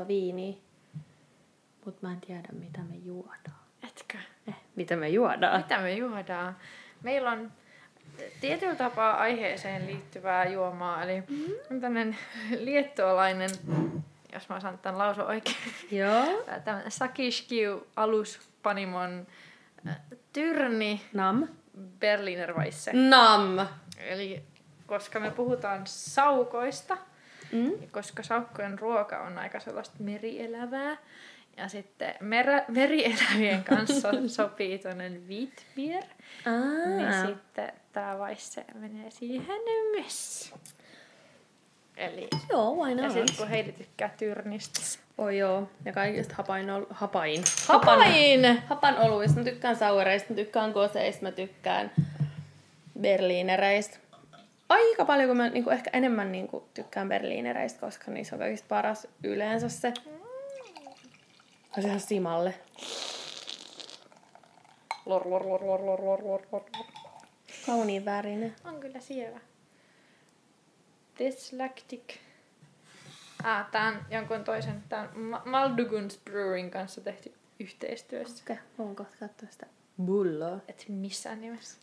Ja tää oispa viini. Mut mä en tiedä mitä me juodaan. Etkö? Eh, mitä me juodaan? Mitä me juodaan? Meillä on tietyllä tapaa aiheeseen liittyvää juomaa, eli mm. tämmöinen liettualainen, jos mä saan tämän lausua oikein, Joo. tämmöinen Sakishkiu aluspanimon äh, tyrni Nam. Berliner Weisse. Nam. Eli koska me puhutaan saukoista, Mm. ja koska saukkojen ruoka on aika sellaista merielävää, ja sitten merä, merielävien kanssa sopii tuonne wheatbeer, niin sitten tämä vaisse menee siihen myös. Eli, Joo, why ja not? sitten kun Heidi tykkää tyrnistä. Oi joo. Ja kaikista hapain, ol... hapain. Hapain! Hapan oluista. Mä tykkään sauereista, mä tykkään koseista, mä tykkään berliinereistä. Aika paljon, kun mä niinku, ehkä enemmän niinku, tykkään berliinereistä, koska niissä on kaikista paras yleensä se. On se ihan simalle. Lor, lor, lor, lor, lor, lor, lor, lor. Kauniin värinen. On kyllä sievä. Dyslactic. Ah, tää on jonkun toisen, tää on Ma- Malduguns Brewing kanssa tehty yhteistyössä. Okei, voin kohta katsoa sitä bulloa. Et missään nimessä.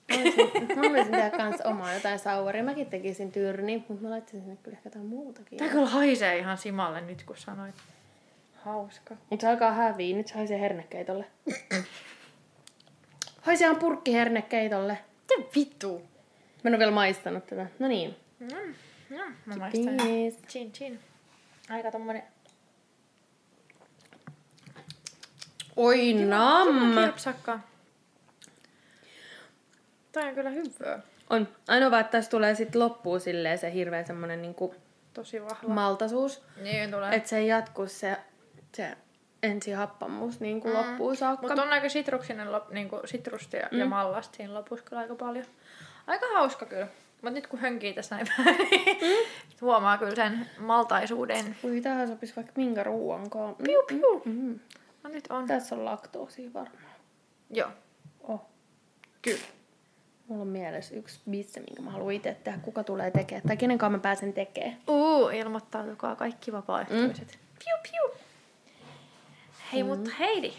Mä voisin tehdä kans omaa jotain sauvaria. Mäkin tekisin tyrni, mutta mä laittaisin sinne kyllä ehkä jotain muutakin. Tää kyllä haisee ihan simalle nyt, kun sanoit. Hauska. Mutta se alkaa häviä, nyt se haisee hernekeitolle. haisee ihan purkki hernekeitolle. Mitä vittu? Mä en ole vielä maistanut tätä. No niin. Mm, mm, mä maistan. Chin chin. Aika tommonen... Oi nam! Kirpsakka. Toi on kyllä hyvää. On. Ainoa vaan, että tässä tulee sitten loppuun silleen se hirveä semmonen niinku Tosi vahva. maltaisuus. niin tulee. Että se ei jatku se, se ensihappamuus niinku loppuun saakka. Mutta on aika sitruksinen, lop, niinku sitrusta ja, mm. ja mallasta siinä lopussa kyllä aika paljon. Aika hauska kyllä. Mutta nyt kun hönkii tässä näin vähän, niin mm. huomaa kyllä sen maltaisuuden. Ui, tähän sopisi vaikka minkä ruuankaan. Mm, Piu, piu. Mm, mm. No nyt on. Tässä on laktoosia varmaan. Joo, Oh. kyllä. Mulla on mielessä yksi bitse, minkä mä haluan itse tehdä. Kuka tulee tekemään? Tai kenen kanssa mä pääsen tekemään? Uu, ilmoittautukaa kaikki vapaaehtoiset. Mm. Piu, piu. Hei, mm. mutta Heidi,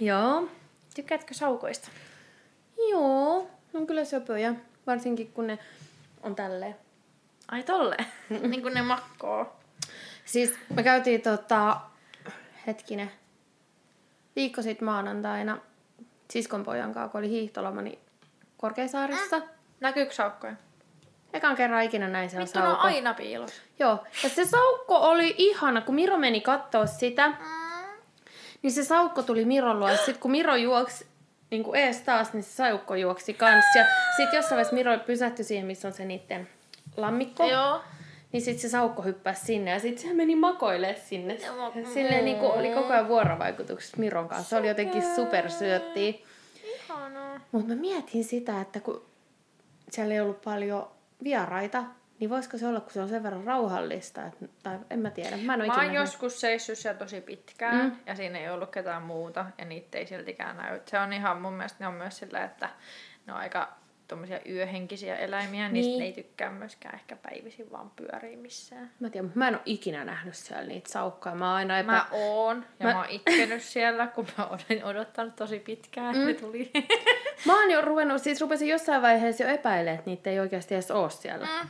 Joo. tykkäätkö saukoista? Joo. No kyllä söpöjä. Varsinkin kun ne on tälleen. Ai tolle, niin kuin ne makkoo. Siis me käytiin tota, hetkinen, viikko sitten maanantaina siskon pojan kanssa, kun oli hiihtoloma, niin Korkeasaaressa. Näkyykö saukkoja? Ekan kerran ikinä näin sen Vittu, saukon. aina piilossa. Joo, ja se saukko oli ihana, kun Miro meni kattoo sitä, niin se saukko tuli Miron luo. Sitten kun Miro juoksi niin kuin ees taas, niin se saukko juoksi kans. Ja sitten jossain vaiheessa Miro pysähtyi siihen, missä on se niiden lammikko. Joo. Niin sitten se saukko hyppäsi sinne ja sitten se meni makoille sinne. Silleen niin kuin oli koko ajan vuorovaikutuksessa Miron kanssa. Se oli jotenkin supersyöttiä. Ihanaa. Mutta mä mietin sitä, että kun siellä ei ollut paljon vieraita, niin voisiko se olla, kun se on sen verran rauhallista, että, tai en mä tiedä. Mä en Mä oon joskus seissyt siellä tosi pitkään mm. ja siinä ei ollut ketään muuta ja niitä ei siltikään näy. Se on ihan mun mielestä ne on myös sillä, että ne on aika tommosia yöhenkisiä eläimiä, niin. Niin. ne ei tykkää myöskään ehkä päivisin vaan pyörii missään. Mä, tiedän, mutta mä en ole ikinä nähnyt siellä niitä saukkoja. Mä aina epä... Mä oon ja mä, Mä- oon itkenyt siellä, kun mä olen odottanut tosi pitkään, mm. ne tuli. mä oon jo ruvennut, siis rupesin jossain vaiheessa jo epäilemään, että niitä ei oikeasti edes oo siellä. Mm.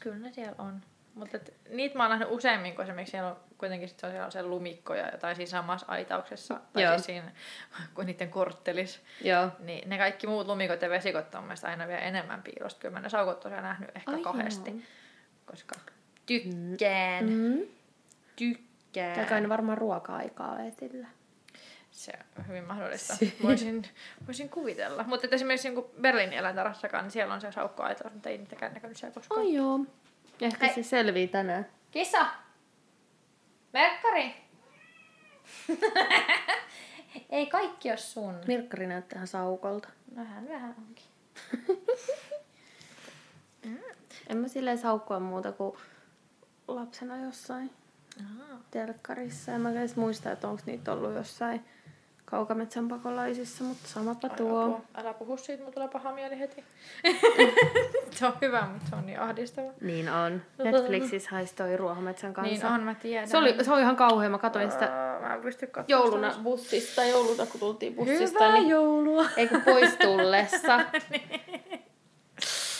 Kyllä ne siellä on. Mutta niitä mä oon nähnyt useammin, kun esimerkiksi siellä on kuitenkin sit siellä on se lumikko ja jotain siinä samassa aitauksessa, tai Joo. siis siinä kuin niiden korttelis. Joo. Niin ne kaikki muut lumikot ja vesikot on mielestäni aina vielä enemmän piilosta. Kyllä mä ne saukot tosiaan nähnyt ehkä Ai kahdesti. joo. Koska tykkään. Mm. Mm. Tykkään. Tai kai ne varmaan ruoka-aikaa esillä. Se on hyvin mahdollista. Voisin, voisin kuvitella. Mutta esimerkiksi niin Berliinin eläintarhassakaan, niin siellä on se saukkoaitaus, mutta ei niitäkään näkynyt siellä koskaan. Ai joo. Ehkä Hei. se selvii tänään. Kisa! Merkkari! ei kaikki ole sun. Mirkkari näyttää ihan saukolta. No hän vähän onkin. En mä silleen saukkua muuta kuin lapsena jossain Aha. telkkarissa. En mä edes muista, että onko niitä ollut jossain kaukametsän pakolaisissa, mutta samapa Ai tuo. apua. Älä puhu siitä, mulla tulee paha mieli heti. se on hyvä, mutta se on niin ahdistava. Niin on. Netflixissä haisi toi Ruohometsän kanssa. Niin on, mä tiedän. Se oli, se oli ihan kauhea. Mä katsoin sitä Mä en pysty jouluna sitä. bussista, jouluna kun tultiin bussista, Hyvää niin joulua. ei kun pois tullessa.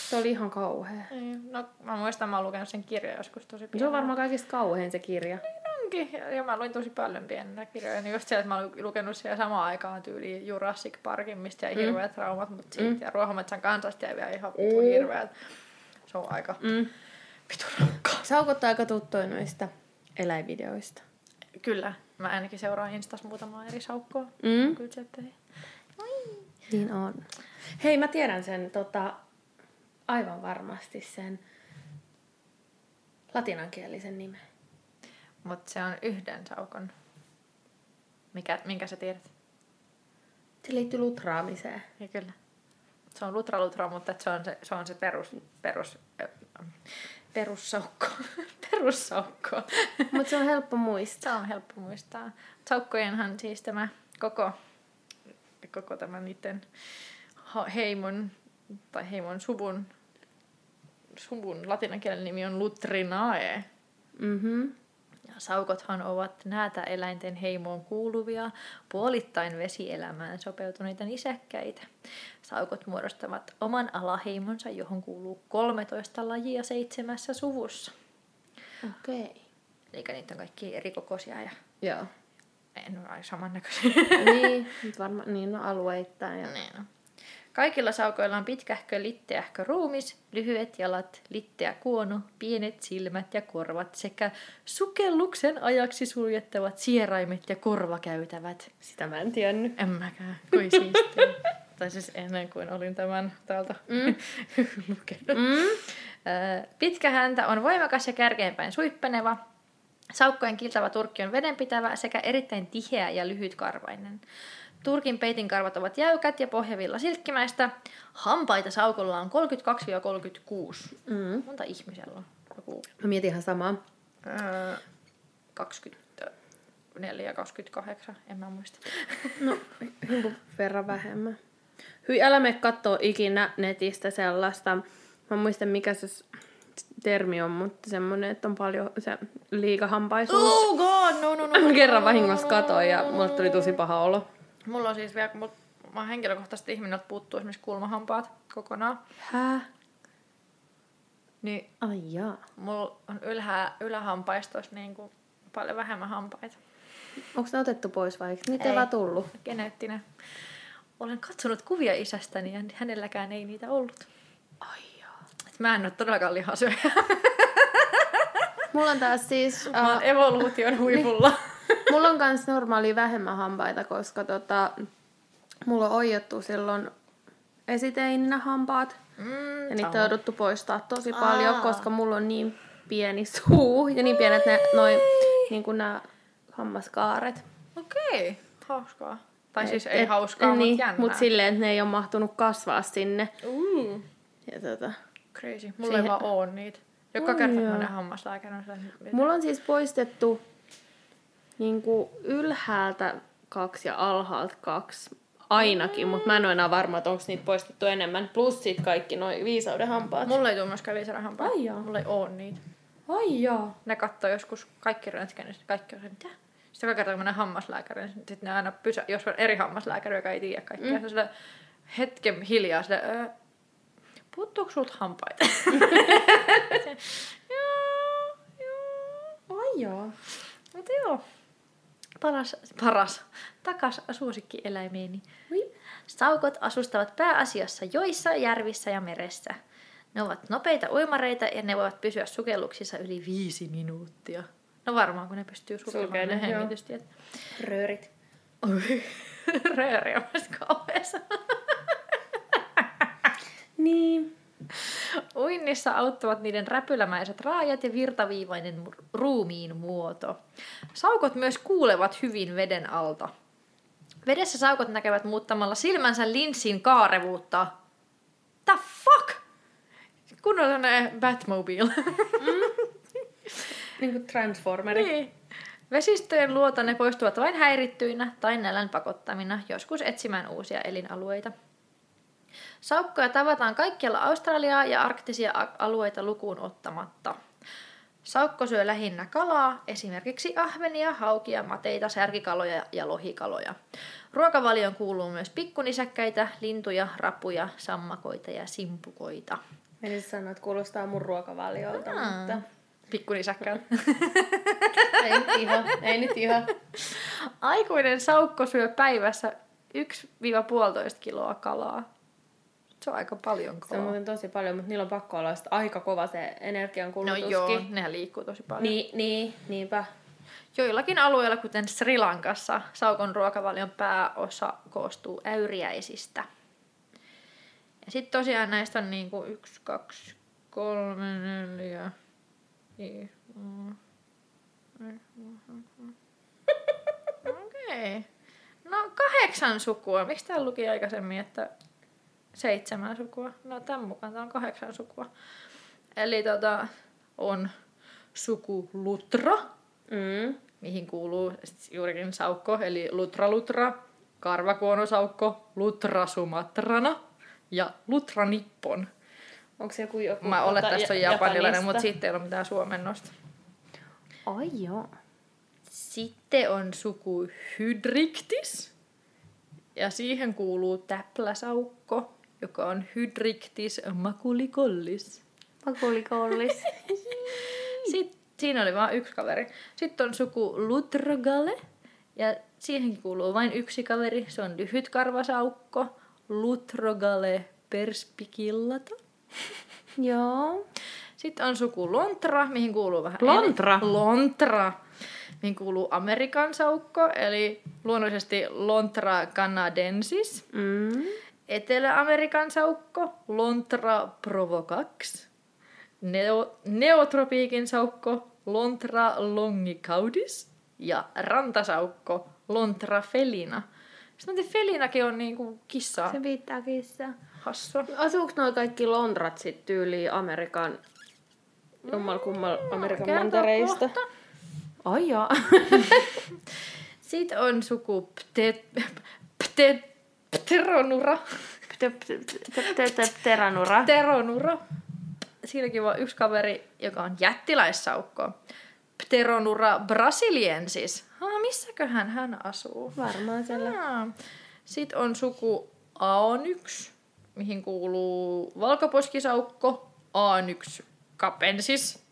Se oli ihan kauhea. Niin, No, mä muistan, mä oon lukenut sen kirjan joskus tosi pienenä. Se on varmaan kaikista kauhein se kirja. Onkin, ja ja mä luin tosi paljon pienenä kirjoja. Niin just se, että mä oon lukenut siellä samaan aikaan tyyliin Jurassic Parkin, mistä jäi hirveät traumat, mutta siitä mm. ja Ruohometsän kansasta jäi vielä ihan Mm. hirveät. Se on aika Mm. vitun rankkaa. Saukot on aika tuttuja noista eläinvideoista. Kyllä, mä ainakin seuraan Instas muutamaa eri saukkoa. Mm. Kyllä tseppejä. Niin on. Hei, mä tiedän sen tota, aivan varmasti sen latinankielisen nimen. Mutta se on yhden saukon. Mikä, minkä sä tiedät? Se liittyy lutraamiseen. Ja kyllä. Se on lutra lutra, mutta se on se, se, on se perus, perus, äh, perussaukko. perussaukko. Mutta se on helppo muistaa. Se on helppo muistaa. Saukkojenhan siis tämä koko, koko tämä niiden heimon tai heimon suvun, suvun latinankielinen nimi on Lutrinae. Mhm. Saukothan ovat näätä eläinten heimoon kuuluvia, puolittain vesielämään sopeutuneita nisäkkäitä. Saukot muodostavat oman alaheimonsa, johon kuuluu 13 lajia seitsemässä suvussa. Okei. Okay. Eli niitä on kaikki eri kokoisia ja Joo. en ole samannäköisiä. niin, nyt varmaan niin on alueittain. Ja... niin on. Kaikilla saukoilla on pitkähkö, litteähkö ruumis, lyhyet jalat, litteä kuono, pienet silmät ja korvat sekä sukelluksen ajaksi suljettavat sieraimet ja korvakäytävät. Sitä mä en tiennyt. En mäkään, kuin siistiä. tai siis ennen kuin olin tämän täältä mm. lukenut. Mm. Pitkä häntä on voimakas ja kärkeenpäin suippeneva. Saukkojen kiltava turkki on vedenpitävä sekä erittäin tiheä ja lyhytkarvainen. Turkin peitin karvat ovat jäykät ja pohjavilla silkkimäistä. Hampaita saukolla on 32-36. Mm. Monta ihmisellä on? Joku Mä mietin ihan samaa. öö, 24 28, en mä muista. No, himpun verran vähemmän. Hyi, älä mene kattoo ikinä netistä sellaista. Mä muistan mikä se termi on, mutta semmonen, että on paljon se liikahampaisuus. Oh god, no no no. Mä kerran vahingossa katoin ja mulle tuli tosi paha olo. Mulla on siis vielä, kun mul- mä oon henkilökohtaisesti ihminen, että puuttuu esimerkiksi kulmahampaat kokonaan. Hää? Niin Ai jaa. mulla on ylhä, ylähampaistossa niin kuin paljon vähemmän hampaita. Onko ne otettu pois vai eikö niitä ei Ei. vaan tullut? Geneettinen. Olen katsonut kuvia isästäni ja hänelläkään ei niitä ollut. Ai jaa. Et mä en ole todellakaan lihasyöjä. Mulla on taas siis... Mä oon Uh, evoluution huipulla. Mulla on kans normaali vähemmän hampaita, koska tota, mulla on oijottu silloin esiteininä hampaat. Mm, Ja niitä on jouduttu poistaa tosi paljon, Aa. koska mulla on niin pieni suu ja niin pienet ne, noi, niin kuin nämä hammaskaaret. Okei, hauskaa. Tai Et- siis ei et- hauskaa, niin, mutta jännää. Mutta silleen, että ne ei ole mahtunut kasvaa sinne. Uh, Ja tota, crazy. Mulla Siihen- ei vaan oo niitä. Joka kerta, kun mä on mulla on siis poistettu niin kuin ylhäältä kaksi ja alhaalta kaksi ainakin, mutta mä en ole enää varma, että onko niitä poistettu enemmän. Plus sit kaikki noin viisauden hampaat. Mulla ei tule myöskään viisarahampaa. Ai jaa. Mulla ei oo niitä. Ai jaa. Ne katsoo joskus kaikki röntgenistä, kaikki on se, mitä? Sitten joka kerta, kun menen hammaslääkäriin, sitten ne aina pysä, jos on eri hammaslääkäri, joka ei tiedä kaikkea, mm. sillä hetken hiljaa sillä, öö, puuttuuko sulta hampaita? joo, joo. Ai jaa. Mutta joo. Paras, paras. Takas suosikkieläimeeni. Saukot asustavat pääasiassa joissa, järvissä ja meressä. Ne ovat nopeita uimareita ja ne voivat pysyä sukelluksissa yli viisi minuuttia. No varmaan, kun ne pystyy Sulkee ne hengitystiet. Röörit. Rööri on myös kauheessa. Niin. Uinnissa auttavat niiden räpylämäiset raajat ja virtaviivainen ruumiin muoto. Saukot myös kuulevat hyvin veden alta. Vedessä saukot näkevät muuttamalla silmänsä linssin kaarevuutta. The fuck? Kun on Batmobile. Niin kuin Transformeri. niin. Vesistöjen luota ne poistuvat vain häirittyinä tai nälän pakottamina, joskus etsimään uusia elinalueita. Saukkoja tavataan kaikkialla Australiaa ja arktisia alueita lukuun ottamatta. Saukko syö lähinnä kalaa, esimerkiksi ahvenia, haukia, mateita, särkikaloja ja lohikaloja. Ruokavalioon kuuluu myös pikkunisäkkäitä, lintuja, rapuja, sammakoita ja simpukoita. Menisin sanoa, että kuulostaa mun ruokavaliolta, mutta Pikkunisäkkäät. ei nyt ihan. Ei nyt ihan. Aikuinen saukko syö päivässä 1-1,5 kiloa kalaa. Se on aika paljon Se on muuten tosi paljon, mutta niillä on pakko olla aika kova se No energiankulutuskin. joo, nehän liikkuu tosi paljon. Niin, niin, niinpä. Joillakin alueilla, kuten Sri Lankassa, saukon ruokavalion pääosa koostuu äyriäisistä. Ja sitten tosiaan näistä on niinku yksi, kaksi, kolme, neljä, viisi, Okei. No kahdeksan sukua. Miksi täällä luki aikaisemmin, että seitsemän sukua? No tämän mukaan tää on kahdeksan sukua. Eli tota, on suku Lutra, Mm. mihin kuuluu juurikin saukko, eli Lutra Lutra, karvakuonosaukko, Lutra Sumatrana ja Lutra Nippon. Onko se joku joku... Mä olen, että tästä on ja- japanilainen, mutta siitä ei ole mitään suomennosta. Ai joo. Sitten on suku Hydrictis. Ja siihen kuuluu täpläsaukko, joka on Hydrictis maculicollis. Pakulikollis. Sitten siinä oli vain yksi kaveri. Sitten on suku Lutrogale. Ja siihenkin kuuluu vain yksi kaveri. Se on lyhytkarvasaukko. Lutrogale perspikillata. joo. Sitten on suku Lontra, mihin kuuluu vähän... Lontra? En... Lontra. Mihin kuuluu Amerikan saukko, eli luonnollisesti Lontra canadensis. Mm. Etelä-Amerikan saukko, Lontra provocax. Neo, neotropiikin saukko, Lontra longicaudis. Ja rantasaukko, Lontra felina. Sitten felinakin on niinku kissa. Se viittaa kissa. Hassu. Asuuko noi kaikki Londrat sit tyyliin Amerikan... Jummal kummal Amerikan kertoo mantereista? kohta. Ai jaa. Sitten on suku pte, pte, pteronura. Teranura. Pteronura. Siinäkin on yksi kaveri, joka on jättiläissaukko. Pteronura brasiliensis. Ha, missäköhän hän asuu? Varmaan siellä. Ah. Sitten on suku Aonyx, mihin kuuluu valkoposkisaukko, Aonyx capensis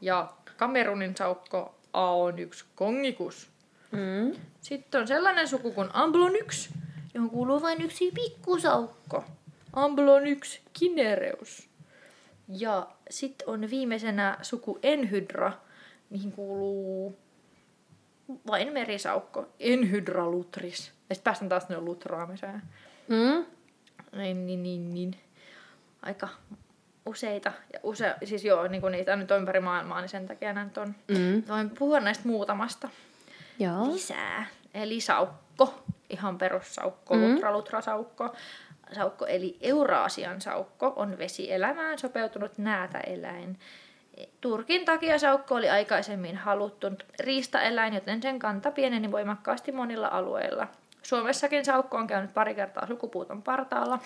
ja Kamerunin saukko Aonyx kongicus. Mm. Sitten on sellainen suku kuin Amblonyx, johon kuuluu vain yksi pikkusaukko. Amblonyx kinereus. Ja sitten on viimeisenä suku Enhydra, mihin kuuluu vain merisaukko. Enhydra lutris. Ja sitten päästään taas sinne lutraamiseen. Mm. Niin, niin, niin, niin. Aika useita. Ja use, siis joo, niin kuin niitä on nyt ympäri maailmaa, niin sen takia näitä on. Mm. Voin puhua näistä muutamasta Joo. lisää. Eli saukko, ihan perussaukko, Mm. mm. lutra, lutra saukko. Eli Euraasian saukko on vesielämään sopeutunut näätäeläin. Turkin takia saukko oli aikaisemmin haluttu riistaeläin, joten sen kanta pieneni voimakkaasti monilla alueilla. Suomessakin saukko on käynyt pari kertaa sukupuuton partaalla.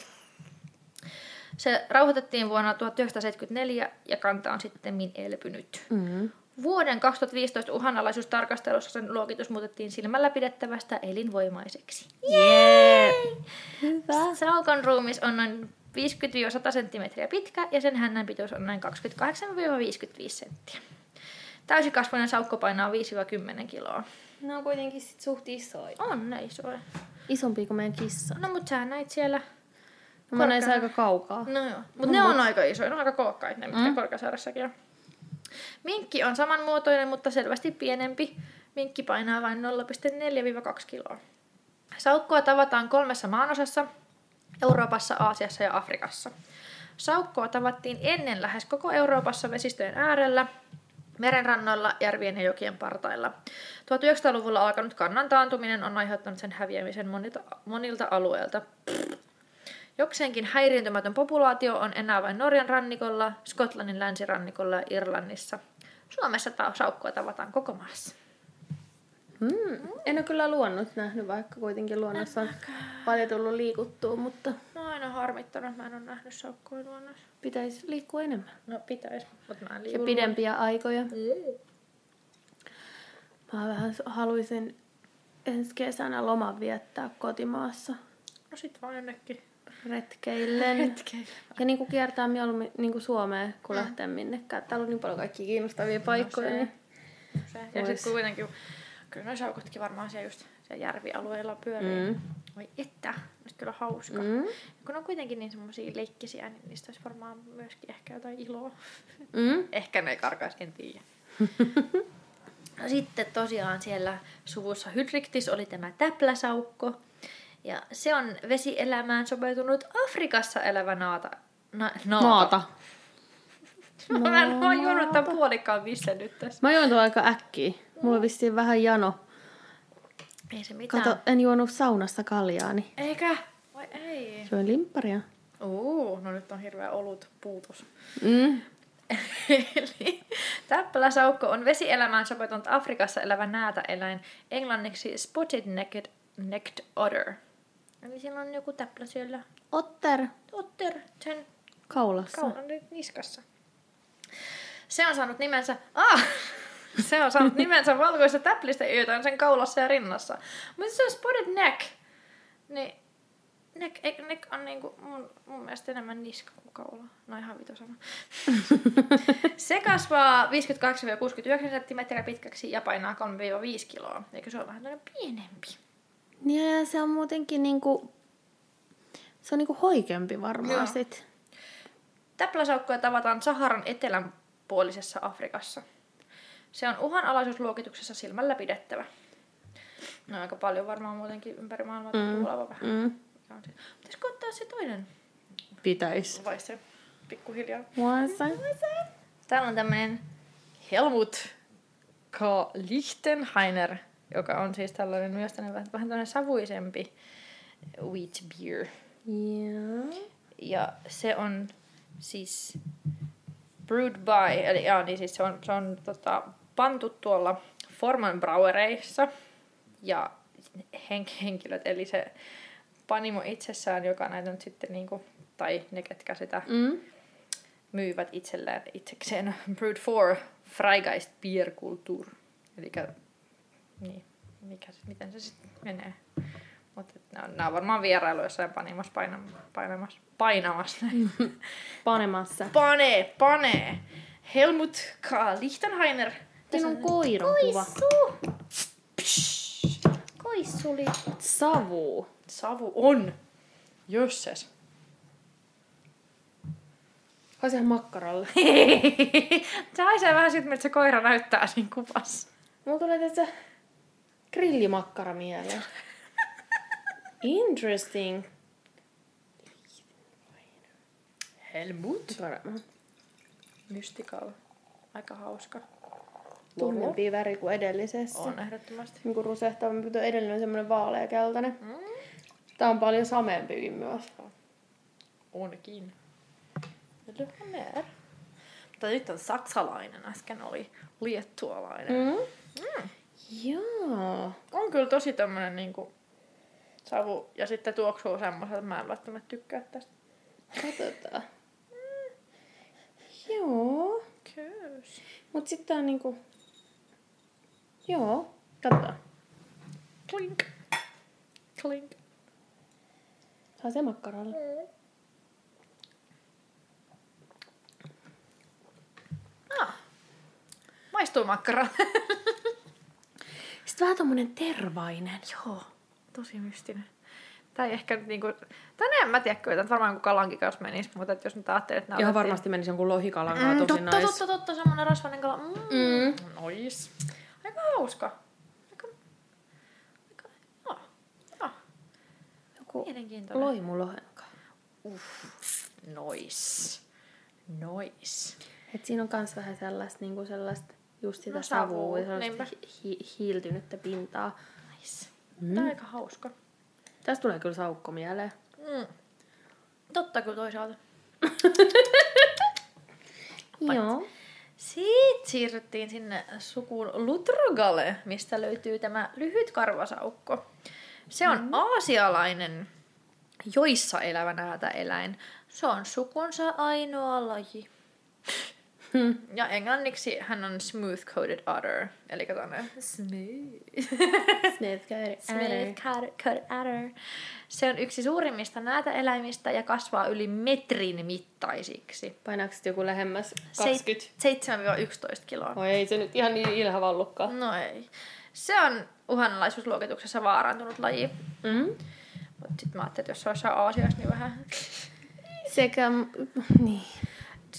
Se rauhoitettiin vuonna 1974 ja kanta on sitten elpynyt. Mm. Vuoden 2015 uhanalaisuustarkastelussa sen luokitus muutettiin silmällä pidettävästä elinvoimaiseksi. Jee! Hyvä. Saukon ruumis on noin 50-100 cm pitkä ja sen hännän pituus on noin 28-55 senttiä. Täysikasvuinen saukko painaa 5-10 kiloa. Ne on kuitenkin sit suht isoja. On ne isoja. Isompi kuin meidän kissa. No mut sä näit siellä. No, mä näin aika kaukaa. No joo. Mut ne on aika isoja, ne on aika kookkaita ne, mitkä mm. Korkeasaaressakin on. Minkki on samanmuotoinen, mutta selvästi pienempi. Minkki painaa vain 0,4-2 kiloa. Saukkoa tavataan kolmessa maanosassa, Euroopassa, Aasiassa ja Afrikassa. Saukkoa tavattiin ennen lähes koko Euroopassa vesistöjen äärellä, merenrannoilla, järvien ja jokien partailla. 1900-luvulla alkanut kannan taantuminen on aiheuttanut sen häviämisen monilta, monilta alueilta. Jokseenkin häiriintymätön populaatio on enää vain Norjan rannikolla, Skotlannin länsirannikolla ja Irlannissa. Suomessa taas saukkoa tavataan koko maassa. Mm. En ole kyllä luonnossa nähnyt, vaikka kuitenkin luonnossa on paljon tullut liikuttua, mutta Mä oon aina harmittanut, mä en ole nähnyt saukkoja luonnossa. pitäisi liikkua enemmän. No pitäis, mutta mä en Ja pidempiä aikoja. luonnossa. Mä vähän haluaisin ensi kesänä loman viettää kotimaassa No sit vaan jonnekin retkeillen. hetkeillä. Ja niin kuin kiertää mieluummin niin kuin Suomeen, kun mm. lähtee minnekään. Täällä on niin paljon kaikkia kiinnostavia paikkoja. se. niin Se. Ja Vois. sit kuitenkin, kyllä noin saukotkin varmaan siellä just siellä järvialueilla pyörii. Mm. Oi että, olisi kyllä hauska. Mm. Kun on kuitenkin niin semmosia leikkisiä, niin niistä olisi varmaan myöskin ehkä jotain iloa. Mm. Ehkä ne karkais, en tiedä. no sitten tosiaan siellä suvussa Hydriktis oli tämä täpläsaukko. Ja se on vesielämään sopeutunut Afrikassa elävä naata. Na, naata. Maata. Mä en mä oon juonut tämän puolikkaan visse nyt tässä. Mä join tuon aika äkkiä. Mulla on vissiin vähän jano. Ei se mitään. Kato, en juonut saunassa kaljaa, niin Eikä? Vai ei? syön limpparia. Uu, no nyt on hirveä olut puutos. Mm. Eli täppäläsaukko on vesielämään sopeutunut Afrikassa elävä näätäeläin, englanniksi spotted necked, necked otter. Eli siellä on joku täppälä siellä Otter otter sen kaulassa. kaulan niskassa. Se on saanut nimensä... Ah! Se on saanut nimensä valkoista täplistä, joita on sen kaulassa ja rinnassa. Mutta se on spotted neck. Niin neck, ei, neck on niinku mun, mun mielestä enemmän niska kuin kaula. No ihan vitosana. se kasvaa 58-69 cm pitkäksi ja painaa 3-5 kiloa. Eikö se ole vähän tämmöinen pienempi? Niin, Ja se on muutenkin niinku... Se on niinku hoikempi varmaan Joo. sit. Täpläsaukkoja tavataan Saharan etelänpuolisessa Afrikassa. Se on uhanalaisuusluokituksessa silmällä pidettävä. No aika paljon varmaan muutenkin ympäri maailmaa tuntuu olevan vähän. Mm. Pitäisikö ottaa se toinen Pitäis. vai se pikkuhiljaa? Muassa. Täällä on tämmönen Helmut K. Lichtenheiner, joka on siis tällainen myös tällainen vähän, tällainen savuisempi wheat beer. Joo. Ja se on siis brewed by, eli jaa, niin siis se on, se on tota, pantu tuolla Forman Brauereissa ja henk- henkilöt, eli se panimo itsessään, joka näitä nyt sitten niinku, tai ne, ketkä sitä Mm. myyvät itselleen itsekseen Brewed for Freigeist Beer Kultur. Eli niin, mikä se, miten se sitten menee. Mutta nämä, on- varmaan vierailu jossain panimassa painam, painamassa. Painamassa. Panemassa. Pane, pane. Helmut K. Lichtenheiner. Siinä on koiran kuva. Koissuli. Savu. Savu on. Jösses. Haisee makkaralle. se haisee vähän siltä, että se koira näyttää siinä kuvassa. Mulla tulee tässä grillimakkara mieleen. Interesting. Helmut. Varmaan. Mystical. Aika hauska. Tummempi väri kuin edellisessä. On ehdottomasti. Niin kuin rusehtaa, mutta edellinen on semmoinen vaaleakeltainen. Mm. Tää on paljon sameempi myös. Onkin. Mutta nyt on saksalainen, äsken oli liettualainen. Mm. Mm. Joo. On kyllä tosi tämmönen niinku savu ja sitten tuoksuu semmoiselta, että mä en välttämättä tykkää tästä. Katsotaan. Joo. Köys. Mut sitten tää on niinku... Joo. Katsotaan. Klink. Klink. Saa se makkaralle. Ah. Maistuu makkara. Sitten vähän tommonen tervainen. Joo, tosi mystinen. Tää ei ehkä nyt niinku... Tänne en mä tiedä kyllä, että varmaan kun kalankin kanssa menisi, mutta että jos nyt ajattelet, että nää Ihan otettiin- varmasti menisi jonkun lohikalan kanssa Mm, tosi totta, nais. totta, totta, semmonen rasvainen kala. Mm. Mm. Nois. Aika hauska. Aika, aika, joo, joo. Joku Mielenkiintoinen. loimulohen. Uff, nois. Nois. Et siinä on kans vähän sellaista, niinku sellaista just sitä No, savua, savua ja sellaista hi- hiiltynyttä pintaa. Nice. Mm. Tää on aika hauska. Tästä tulee kyllä saukko mieleen. Mm. Totta kyllä toisaalta. Joo. Siitä siirryttiin sinne sukuun Lutrogalle, mistä löytyy tämä lyhyt karvasaukko. Se on mm. aasialainen joissa elävä näätäeläin. Se on sukunsa ainoa laji. Hmm. Ja englanniksi hän on smooth coated otter, eli tämmöinen smooth. Smooth coated smooth otter. Se on yksi suurimmista näätäeläimistä ja kasvaa yli metrin mittaisiksi. Painaako joku lähemmäs 20? 7-11 kiloa. Oi ei se nyt ihan niin ilhava ollutkaan. No ei. Se on uhanalaisuusluokituksessa vaarantunut laji. Mm. Mutta sitten mä ajattelin, että jos se olisi Aasiassa, niin vähän... Sekä... Niin.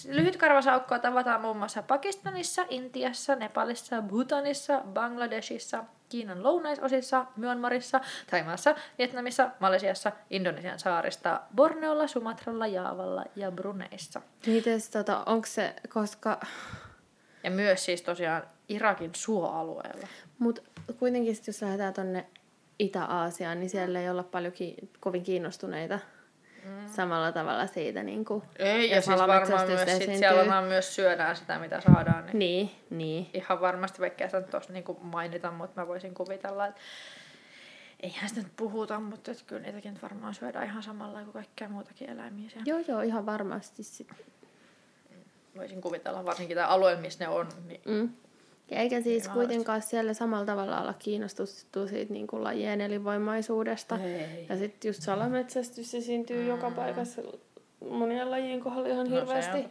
Lyhytkarvasaukkoa tavataan muun muassa Pakistanissa, Intiassa, Nepalissa, Bhutanissa, Bangladeshissa, Kiinan lounaisosissa, Myanmarissa, Taimaassa, Vietnamissa, Malesiassa, Indonesian saarista, Borneolla, Sumatralla, Jaavalla ja Bruneissa. Mites tota, onko se, koska... Ja myös siis tosiaan Irakin suoalueella. Mutta kuitenkin jos lähdetään tonne Itä-Aasiaan, niin siellä ei olla paljon ki- kovin kiinnostuneita mm. samalla tavalla siitä. Niin kuin, ei, ja siis varmaan myös sit siellä myös syödään sitä, mitä saadaan. Niin, niin. niin. Ihan varmasti, vaikka sitä tuossa niin mainita, mutta mä voisin kuvitella, että eihän sitä nyt puhuta, mutta että kyllä niitäkin varmaan syödään ihan samalla kuin kaikkea muutakin eläimiä siellä. Joo, joo, ihan varmasti. Sit. Voisin kuvitella, varsinkin tämä alue, missä ne on, niin mm. Ja eikä siis Ei kuitenkaan siellä samalla tavalla olla kiinnostettu siitä niin kuin lajien elinvoimaisuudesta. Ei. Ja sitten just salametsästys esiintyy mm. joka paikassa monien lajien kohdalla ihan no, hirveästi,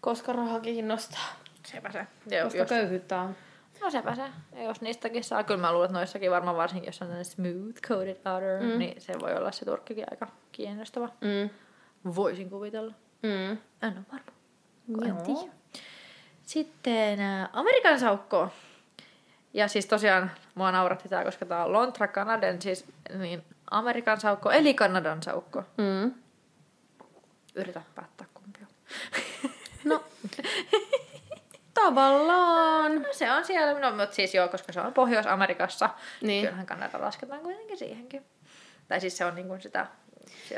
koska raha kiinnostaa. Sepä se. Ja koska jos... köyhyyttä on. No sepä se. Ja jos niistäkin saa, kyllä mä luulen, että noissakin varmaan varsinkin, jos on smooth coated outer, mm. niin se voi olla se turkkikin aika kiinnostava. Mm. Voisin kuvitella. Mm. En ole varma. Tiedä. Sitten äh, Amerikan saukko. Ja siis tosiaan mua nauratti tää, koska tää on Lontra Kanaden, siis niin Amerikan saukko, eli Kanadan saukko. Mm. Yritä päättää kumpi on. No, tavallaan. No, se on siellä, no, mutta siis joo, koska se on Pohjois-Amerikassa. Niin. Kyllähän Kanada lasketaan kuitenkin siihenkin. Tai siis se on niin kuin sitä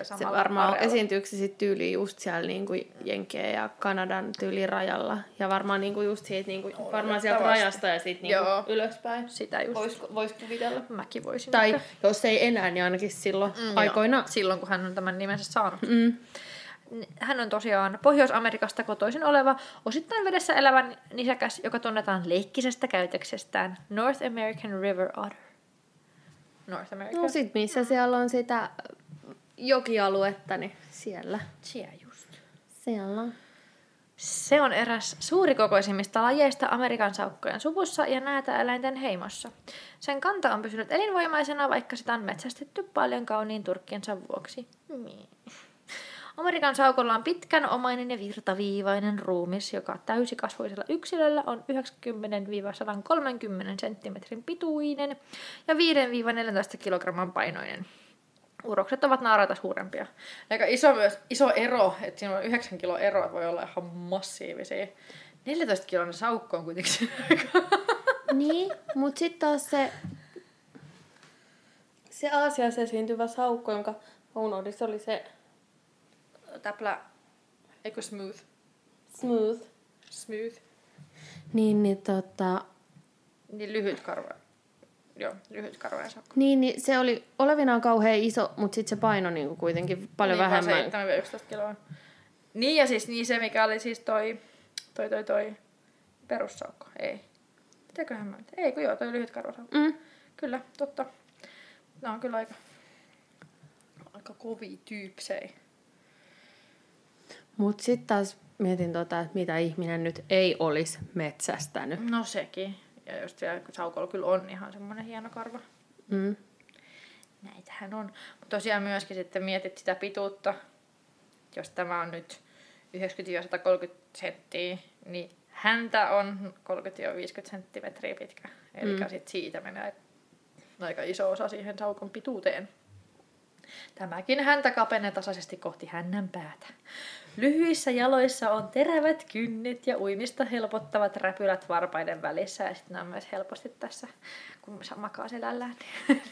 se varmaan areella. esiintyykö se sitten tyyli just siellä niin kuin Jenkeen ja Kanadan tyylirajalla. Ja varmaan niin kuin just siitä, niin kuin, varmaan sieltä rajasta ja sitten niin ylöspäin. Sitä just. Vois, vois kuvitella. Mäkin voisin. Tai ehkä. jos ei enää, niin ainakin silloin mm, aikoina. Joo. Silloin, kun hän on tämän nimensä saanut. Mm. Hän on tosiaan Pohjois-Amerikasta kotoisin oleva, osittain vedessä elävä nisäkäs, joka tunnetaan leikkisestä käytöksestään North American River Otter. North America. No sit missä siellä on sitä jokialuetta, niin siellä. Siellä just. Siellä. Se on eräs suurikokoisimmista lajeista Amerikan saukkojen suvussa ja näätä eläinten heimossa. Sen kanta on pysynyt elinvoimaisena, vaikka sitä on metsästetty paljon kauniin turkkiensa vuoksi. Niin. Amerikan saukolla on pitkän, omainen ja virtaviivainen ruumis, joka täysikasvuisella yksilöllä on 90-130 cm pituinen ja 5-14 kg painoinen. Urokset ovat naaraita suurempia. Aika iso, myös, iso ero, että siinä on 9 kilo ero, että voi olla ihan massiivisia. 14 kilon saukko on kuitenkin Niin, mutta sitten taas se, se Aasiassa esiintyvä saukko, jonka unohdin, se oli se... Täplä, eikö smooth? Smooth. Smooth. Niin, niin tota... Niin lyhyt karva. Joo, lyhyt karvoja sakko. Niin, niin se oli olevinaan kauhean iso, mutta sitten se paino niinku kuitenkin paljon niin, vähemmän. 7-11 kiloa. Niin ja siis niin se, mikä oli siis toi, toi, toi, toi perussaukko. Ei. Mitäköhän mä Ei, kun joo, toi lyhyt karvasaukko. Mm. Kyllä, totta. Nämä on kyllä aika, aika kovia tyypsei. Mut sitten taas mietin tota, että mitä ihminen nyt ei olisi metsästänyt. No sekin. Ja just siellä saukolla kyllä on ihan semmoinen hieno karva. Mm. Näitähän on. Mutta tosiaan myöskin sitten mietit sitä pituutta. Jos tämä on nyt 90-130 senttiä, niin häntä on 30-50 senttimetriä pitkä. Eli mm. sit siitä menee aika iso osa siihen saukon pituuteen. Tämäkin häntä kapenee tasaisesti kohti hännän päätä. Lyhyissä jaloissa on terävät kynnet ja uimista helpottavat räpylät varpaiden välissä. Ja sitten on myös helposti tässä, kun makaa selällään,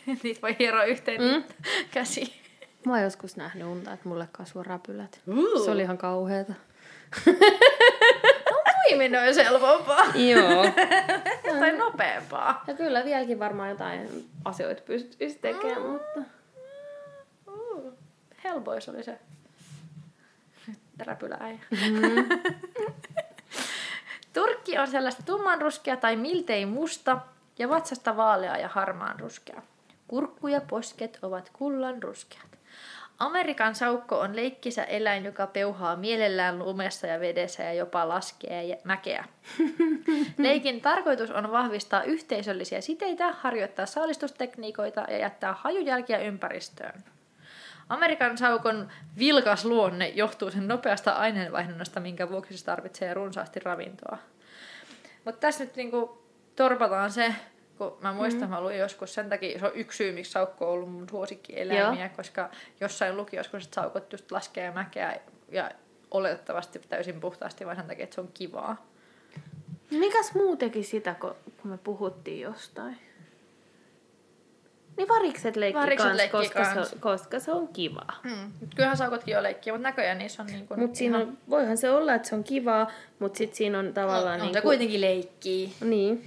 niin niitä voi hieroa yhteen mm. käsi. Mä oon joskus nähnyt unta, että mulle kasvoi räpylät. Uh. Se oli ihan kauheeta. no Raviminen olisi helpompaa. Joo. tai nopeampaa. Ja kyllä vieläkin varmaan jotain asioita pystyisi tekemään, mutta... Uh, Hellboys oli se räpylääjä. Mm. Turkki on sellaista tummanruskea tai miltei musta ja vatsasta vaalea ja harmaan ruskea. Kurkku ja posket ovat kullan ruskeat. Amerikan saukko on leikkisä eläin, joka peuhaa mielellään lumessa ja vedessä ja jopa laskee ja mäkeä. Leikin tarkoitus on vahvistaa yhteisöllisiä siteitä, harjoittaa saalistustekniikoita ja jättää hajujälkiä ympäristöön. Amerikan saukon vilkas luonne johtuu sen nopeasta aineenvaihdunnasta, minkä vuoksi se tarvitsee runsaasti ravintoa. Mutta tässä nyt niinku torpataan se, kun mä muistan, mm. mä luin joskus sen takia, se on yksi syy, miksi saukko on ollut mun suosikkieläimiä, koska jossain luki joskus, että saukot just laskee mäkeä ja oletettavasti täysin puhtaasti vain sen takia, että se on kivaa. Mikäs muu teki sitä, kun me puhuttiin jostain? Niin varikset leikki Varikset kans, leikki koska, kans. Se, koska se on kiva. Hmm. Kyllähän saukotkin on leikkiä, mutta näköjään niissä on niin kuin Mutta siinä on, voihan se olla, että se on kivaa, mutta sitten siinä on tavallaan... no, niin se kuitenkin leikkii. Niin.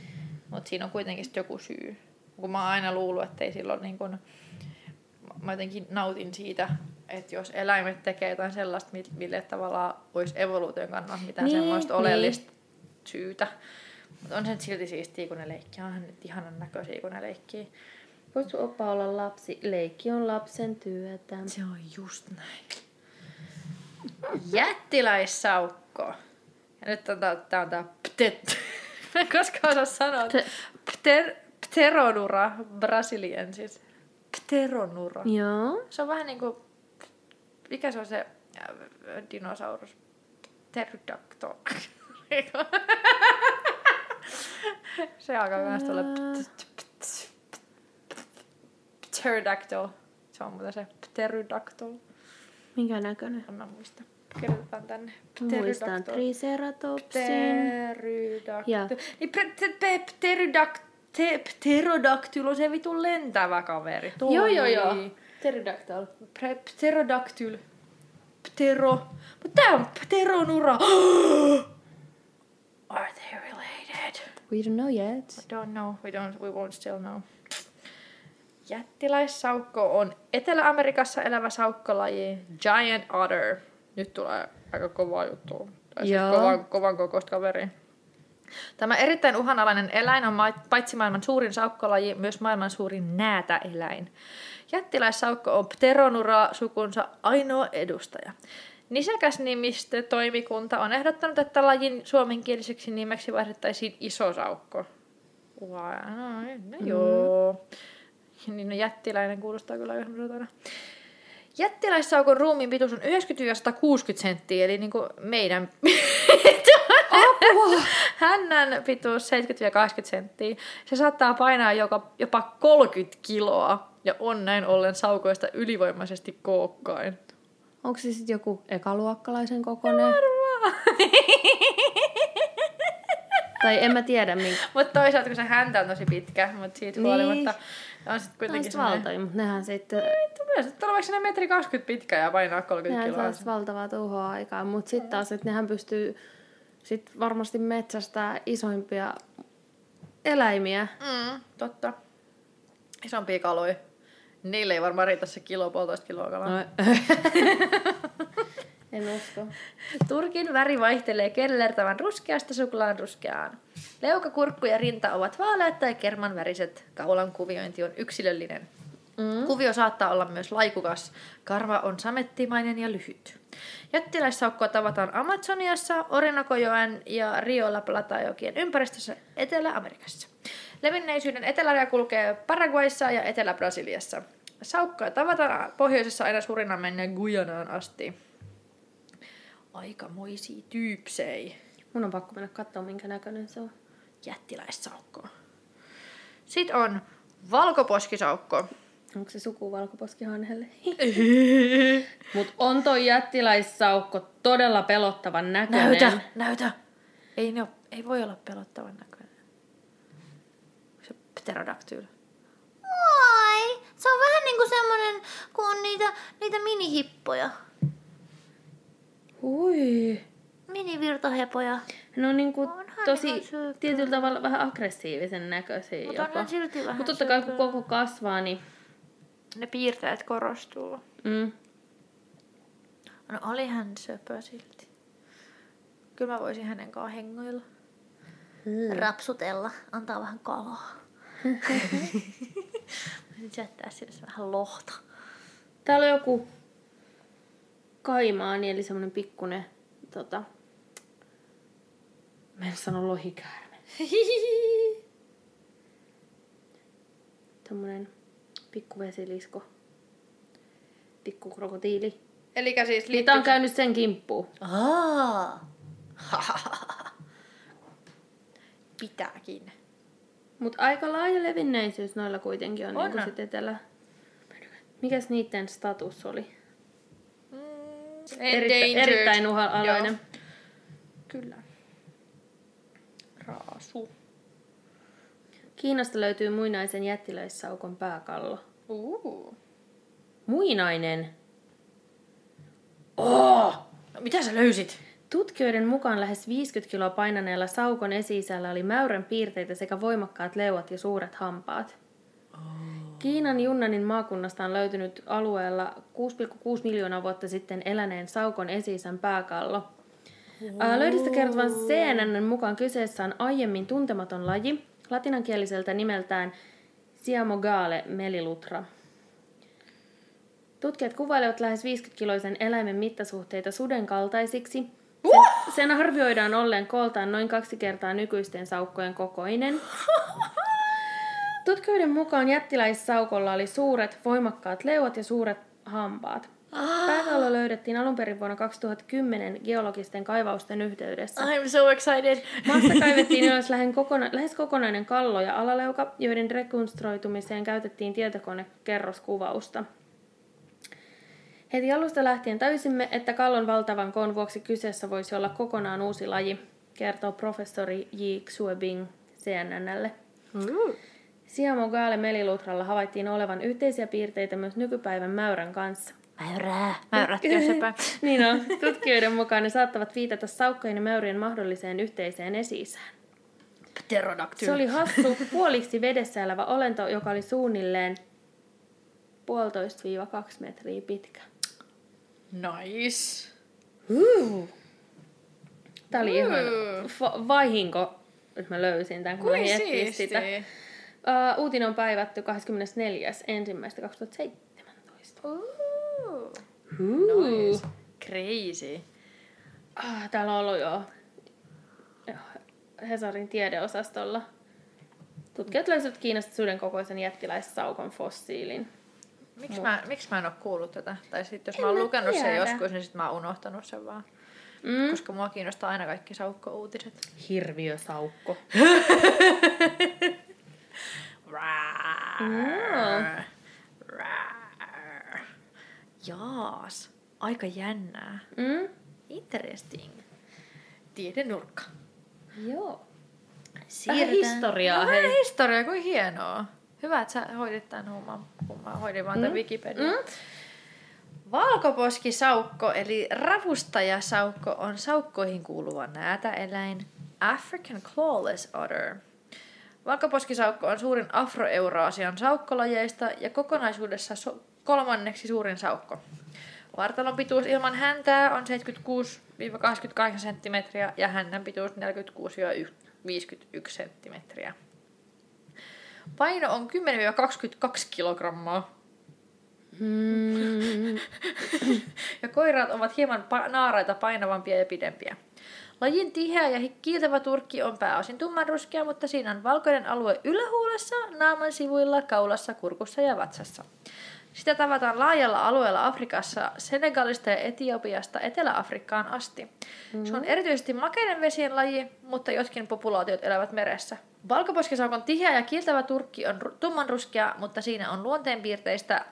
Mutta siinä on kuitenkin joku syy. Kun mä oon aina luullut, että ei silloin niin kun, mä jotenkin nautin siitä, että jos eläimet tekee jotain sellaista, mi- mille tavallaan olisi evoluution kannalta mitään Niin, niin, semmoista niin. oleellista syytä. Mutta on se silti siistiä, kun ne leikkii. Onhan nyt ihanan näköisiä, kun ne leikkii. Voisi oppa olla lapsi. Leikki on lapsen työtä. Se on just näin. Jättiläissaukko. Ja nyt on tää, tää on tää ptet. Mä en koskaan osaa sanoa. Pte- Pter, pteronura brasiliensis. Pteronura. Joo. Se on vähän niinku, mikä se on se äh, dinosaurus? Pterodactyl. se alkaa myös tulla pterodactyl. Se on muuten se pterodactyl. Minkä näköinen? En mä muista. Kirjoitetaan tänne. Muistan Triceratopsin. Pterodactyl. Ja- Niin pre- te- pe- pterodact- te- Pterodactyl on se vitun lentävä kaveri. Toi. Joo, joo, joo. Pterodactyl. Pterodactyl. Ptero. Mutta tää on pteronura. Are they related? We don't know yet. I don't know. We, don't, we won't still know. Jättiläissaukko on Etelä-Amerikassa elävä saukkolaji Giant Otter. Nyt tulee aika kova juttu. Tai siis kovan, kovan kokoista kaveri. Tämä erittäin uhanalainen eläin on paitsi maailman suurin saukkolaji, myös maailman suurin näätäeläin. Jättiläissaukko on Pteronura-sukunsa ainoa edustaja. Nisäkäs nimistö toimikunta on ehdottanut, että lajin suomenkieliseksi nimeksi vaihdettaisiin iso saukko. Wow, no, no joo. Niin no, jättiläinen kuulostaa kyllä aika semmoiselta. Jättiläissaukon ruumiin pituus on 90-160 senttiä, eli niinku meidän Apua! Hännän pituus 70-80 senttiä. Se saattaa painaa joka, jopa 30 kiloa ja on näin ollen saukoista ylivoimaisesti kookkain. Onko se sitten joku ekaluokkalaisen kokoinen? tai en mä tiedä, minkä. Mutta toisaalta kun se häntä on tosi pitkä, mutta siitä Niin. huolimatta on sitten kuitenkin sit semmoinen... valtoja, mutta nehän sitten... Myös, että on vaikka sinne metri 20 pitkä ja painaa 30 Nehän kiloa. saa sit valtavaa tuhoa aikaa, mutta sitten taas, että nehän pystyy sit varmasti metsästää isoimpia eläimiä. Mm, totta. Isompia kaloja. Niille ei varmaan riitä se kilo, puolitoista kiloa kalaa. No, en usko. Turkin väri vaihtelee kellertävän ruskeasta suklaan ruskeaan. Leuka, kurkku ja rinta ovat vaaleat tai kerman väriset. Kaulan kuviointi on yksilöllinen. Mm. Kuvio saattaa olla myös laikukas. Karva on samettimainen ja lyhyt. Jättiläissaukkoa tavataan Amazoniassa, Orinokojoen ja Rio La Plata-jokien ympäristössä Etelä-Amerikassa. Levinneisyyden eteläraja kulkee Paraguayssa ja Etelä-Brasiliassa. Saukkoja tavataan pohjoisessa aina Surinamen ja Guyanaan asti. Aikamoisia tyypsei. Mun on pakko mennä katsoa, minkä näköinen se on. Jättiläissaukko. Sitten on valkoposkisaukko. Onko se suku valkoposkihanhelle? Mut on toi jättiläissaukko todella pelottavan näköinen. Näytä, näytä. Ei, ne ole, ei voi olla pelottavan näköinen. Se pterodactyl. Oi, se on vähän niinku semmonen, kun on niitä, niitä minihippoja. Hui. Minivirtahepoja. Ne on niinku Onhan tosi tietyllä tavalla vähän aggressiivisen näköisiä Mutta jopa. on ne silti vähän Mutta totta kai kun koko kasvaa, niin Ne piirteet korostuu. mm, No oli hän söpö silti. Kyllä mä voisin hänen kanssaan hengoilla. Rapsutella, antaa vähän kalaa. Voisin jättää sinne vähän lohta. Täällä on joku kaimaani, eli semmonen pikkunen, tota, mä en sano lohikäärme. Tämmönen pikku vesilisko. Pikku krokotiili. Eli siis Niitä on käynyt sen kimppuun. Aa. Pitääkin. Mutta aika laaja levinneisyys noilla kuitenkin on, On. on. Niin sit etelä. Mikäs niiden status oli? Erittä, erittäin uhanalainen. Joo. Kyllä. Raasu. Kiinasta löytyy muinaisen jättiläissaukon pääkallo. Uh. Muinainen? Oh! No, mitä sä löysit? Tutkijoiden mukaan lähes 50 kiloa painaneella saukon esi oli mäyrän piirteitä sekä voimakkaat leuat ja suuret hampaat. Kiinan Junnanin maakunnasta on löytynyt alueella 6,6 miljoonaa vuotta sitten eläneen saukon esi pääkallo. Ää, Löydistä kertovat CNN mukaan kyseessä on aiemmin tuntematon laji, latinankieliseltä nimeltään Siamogale melilutra. Tutkijat kuvailevat lähes 50-kiloisen eläimen mittasuhteita suden kaltaisiksi. Sen, sen arvioidaan olleen kooltaan noin kaksi kertaa nykyisten saukkojen kokoinen. Tutkijoiden mukaan jättiläissaukolla oli suuret, voimakkaat leuat ja suuret hampaat. Pääkallo löydettiin alun perin vuonna 2010 geologisten kaivausten yhteydessä. I'm so excited. Maasta kaivettiin ylös lähes, kokona- lähes kokonainen kallo ja alaleuka, joiden rekonstruoitumiseen käytettiin tietokonekerroskuvausta. Heti alusta lähtien täysimme, että kallon valtavan koon vuoksi kyseessä voisi olla kokonaan uusi laji, kertoo professori J. Xuebing CNNlle. Uh. Siamogale melilutralla havaittiin olevan yhteisiä piirteitä myös nykypäivän mäyrän kanssa. Mäyrää. Mäyrätkö sepä? niin on. Tutkijoiden mukaan ne saattavat viitata saukkojen ja mäyrien mahdolliseen yhteiseen esi-isään. Se oli hassu, puoliksi vedessä elävä olento, joka oli suunnilleen puolitoista viiva kaksi metriä pitkä. Nice. Tämä oli ihan fa- vahinko, että mä löysin tämän, kun mä miettin siistiä. sitä. Uh, uutinen on päivätty 24.1.2017. Uh. Uh. Nice. Crazy. Ah, täällä on ollut jo Hesarin tiedeosastolla. Tutkijat löysivät Kiinasta suden kokoisen jättiläissaukon fossiilin. Miksi mä, miksi mä en ole kuullut tätä? Tai sitten jos En mä oon lukenut sen tiedä. joskus, niin sitten mä oon unohtanut sen vaan. Mm. Koska mua kiinnostaa aina kaikki saukko-uutiset. Hirviösaukko. Raa. Raa. Jaas. Aika jännää. Mm? Interesting. Tiedenurkka. Joo. Vähän Siirrytään- historiaa, No, vähän historiaa, kuin hienoa. Hyvä, että sä hoidit tämän homman, kun mä hoidin vaan tämän Wikipedia. Mm. Valkoposkisaukko eli ravustajasaukko on saukkoihin kuuluva näätäeläin African Clawless Otter. Valkoposkisaukko on suurin afroeuraasian saukkolajeista ja kokonaisuudessa so- kolmanneksi suurin saukko. Vartalon pituus ilman häntää on 76-88 cm ja hännän pituus 46-51 cm. Paino on 10-22 kilogrammaa. Mm. ja koiraat ovat hieman pa- naaraita painavampia ja pidempiä. Lajin tiheä ja kiiltävä turkki on pääosin tummanruskea, mutta siinä on valkoinen alue ylähuulessa, naaman sivuilla, kaulassa, kurkussa ja vatsassa. Sitä tavataan laajalla alueella Afrikassa, Senegalista ja Etiopiasta Etelä-Afrikkaan asti. Se on erityisesti makeiden vesien laji, mutta jotkin populaatiot elävät meressä. Valkoposkisaukon tiheä ja kiiltävä turkki on ru- tummanruskea, mutta siinä on luonteenpiirteistä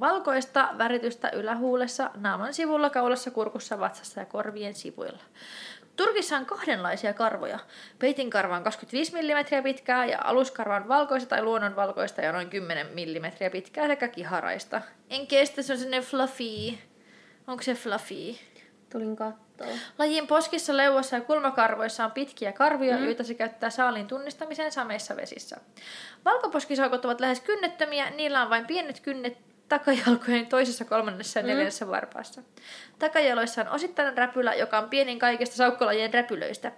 valkoista väritystä ylähuulessa, naaman sivulla, kaulassa, kurkussa, vatsassa ja korvien sivuilla. Turkissa on kahdenlaisia karvoja. Peitinkarva on 25 mm pitkää ja aluskarva on valkoista tai luonnonvalkoista ja noin 10 mm pitkää sekä kiharaista. En kestä, se on sellainen fluffy. Onko se fluffy? Tulin kattoon. Lajin poskissa, leuassa ja kulmakarvoissa on pitkiä karvia, mm. joita se käyttää saaliin tunnistamiseen sameissa vesissä. Valkoposkisaukot ovat lähes kynnettömiä, niillä on vain pienet kynnet takajalkojen toisessa, kolmannessa ja neljännessä varpaassa. Takajaloissa on osittainen räpylä, joka on pienin kaikista saukkolajien räpylöistä.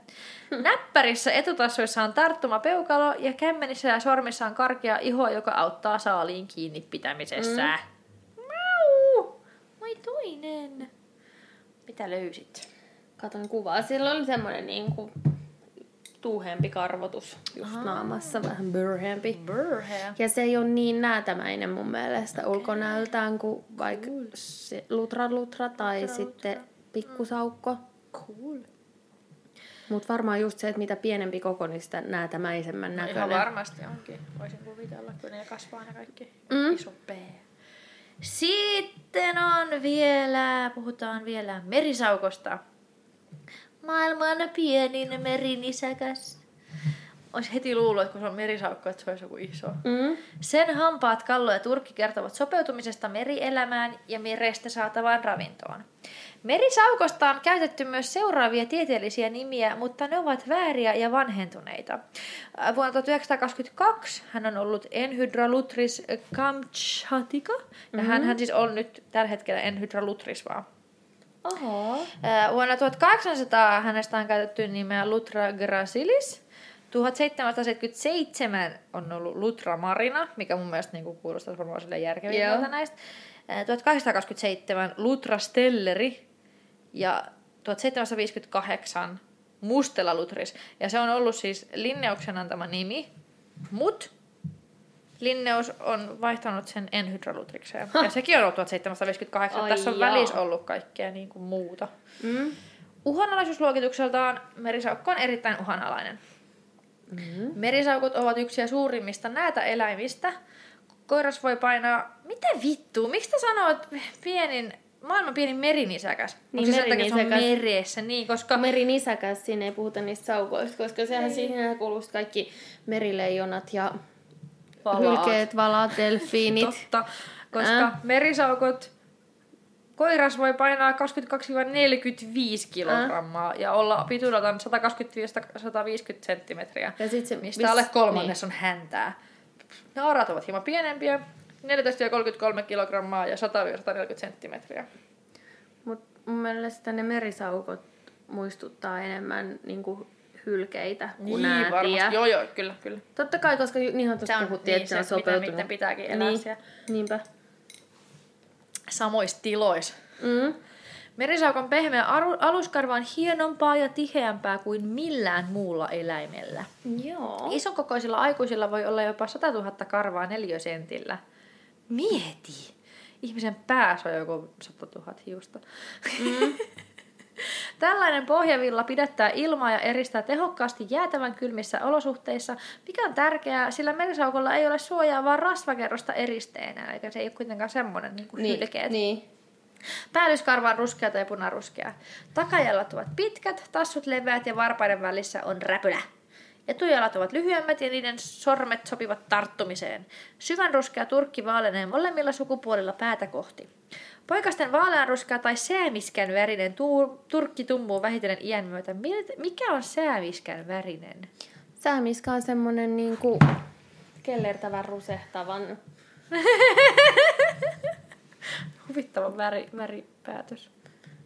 Näppärissä etutassoissa on tarttuma peukalo ja kämmenissä ja sormissa on karkea iho, joka auttaa saaliin kiinni pitämisessä. Mau! Moi toinen. Mitä löysit? Katoin kuvaa. Sillä oli semmoinen niinku tuuhempi karvotus just naamassa, vähän byrheempi. Burhe. Ja se ei ole niin näätämäinen mun mielestä okay. ulkonäöltään kuin vaikka se lutra lutra tai lutra, sitten pikkusaukko. Cool. Mutta varmaan just se, että mitä pienempi koko, niin sitä näätämäisemmän No näköinen. ihan varmasti onkin. Voisin kuvitella, kun ne kasvaa ne kaikki. Mm. Iso P. Sitten on vielä, puhutaan vielä merisaukosta. Maailman pienin merinisäkäs. Olisi heti luullut, että kun se on merisaukko, että se olisi joku iso. Mm. Sen hampaat, kallo ja turkki kertovat sopeutumisesta merielämään ja merestä saatavaan ravintoon. Merisaukosta on käytetty myös seuraavia tieteellisiä nimiä, mutta ne ovat vääriä ja vanhentuneita. Vuonna 1922 hän on ollut Enhydralutris kamchatica, ja mm-hmm. hän, hän siis on nyt tällä hetkellä Enhydralutris vaan. Oho. Vuonna 1800 hänestä on käytetty nimeä Lutra gracilis. 1777 on ollut Lutra marina, mikä mun mielestä niin kuulostaa varmaan sille järkevimmältä näistä. Ää, 1827 Lutra stelleri ja 1758 Mustela Lutris. Ja se on ollut siis Linneuksen antama nimi, mut Linneus on vaihtanut sen enhydralutrikseen. Ja sekin on ollut 1758. Ai Tässä on jaa. välissä ollut kaikkea niin kuin muuta. Mm. Uhanalaisuusluokitukseltaan merisaukko on erittäin uhanalainen. Mm. Merisaukot ovat yksi suurimmista näitä eläimistä. Koiras voi painaa... Mitä vittua? Miksi te sanoit pienin, maailman pienin merinisäkäs? Niin, Onko se takia, että se on merinisäkäs. meressä? Niin, koska... Merinisäkäs, siinä ei puhuta niistä saukoista, koska sehän siihen kuuluu kaikki merileijonat ja Valaat. hylkeet, valaat, delfiinit. Totta, koska Ää. merisaukot, koiras voi painaa 22-45 kilogrammaa ja olla pituudeltaan 125-150 senttimetriä, Ja sit se, mistä alle kolmannes on häntää. Naarat ovat hieman pienempiä, 14-33 kilogrammaa ja 100-140 senttimetriä. Mut mun mielestä ne merisaukot muistuttaa enemmän niinku hylkeitä kuin näätiä. varmasti. Joo, joo, kyllä, kyllä. Totta kai, koska Se tuossa on puhuttiin, niin että se on miten sopeutunut. niiden pitääkin elää niin. siellä. Niinpä. Samoissa tiloissa. Mm. Merisaukon pehmeä aluskarva on hienompaa ja tiheämpää kuin millään muulla eläimellä. Joo. Isonkokoisilla aikuisilla voi olla jopa 100 000 karvaa neliösentillä. Mieti! Ihmisen päässä on joku 100 000 hiusta. Mm. Tällainen pohjavilla pidättää ilmaa ja eristää tehokkaasti jäätävän kylmissä olosuhteissa, mikä on tärkeää, sillä merisaukolla ei ole suojaavaa rasvakerrosta eristeenä, eikä se ei ole kuitenkaan semmoinen niin kuin Niin, hylkeet. niin. Päällyskarva on ruskea tai punaruskea. Takajalat ovat pitkät, tassut leveät ja varpaiden välissä on räpylä. Etujalat ovat lyhyemmät ja niiden sormet sopivat tarttumiseen. Syvän ruskea turkki vaalenee molemmilla sukupuolilla päätä kohti. Poikasten vaaleanruskea tai säämiskän värinen tuu, turkki tummuu vähitellen iän myötä. Mikä on säämiskän värinen? Säämiska on semmonen niinku kellertävän rusehtavan. Huvittava väri, väripäätös.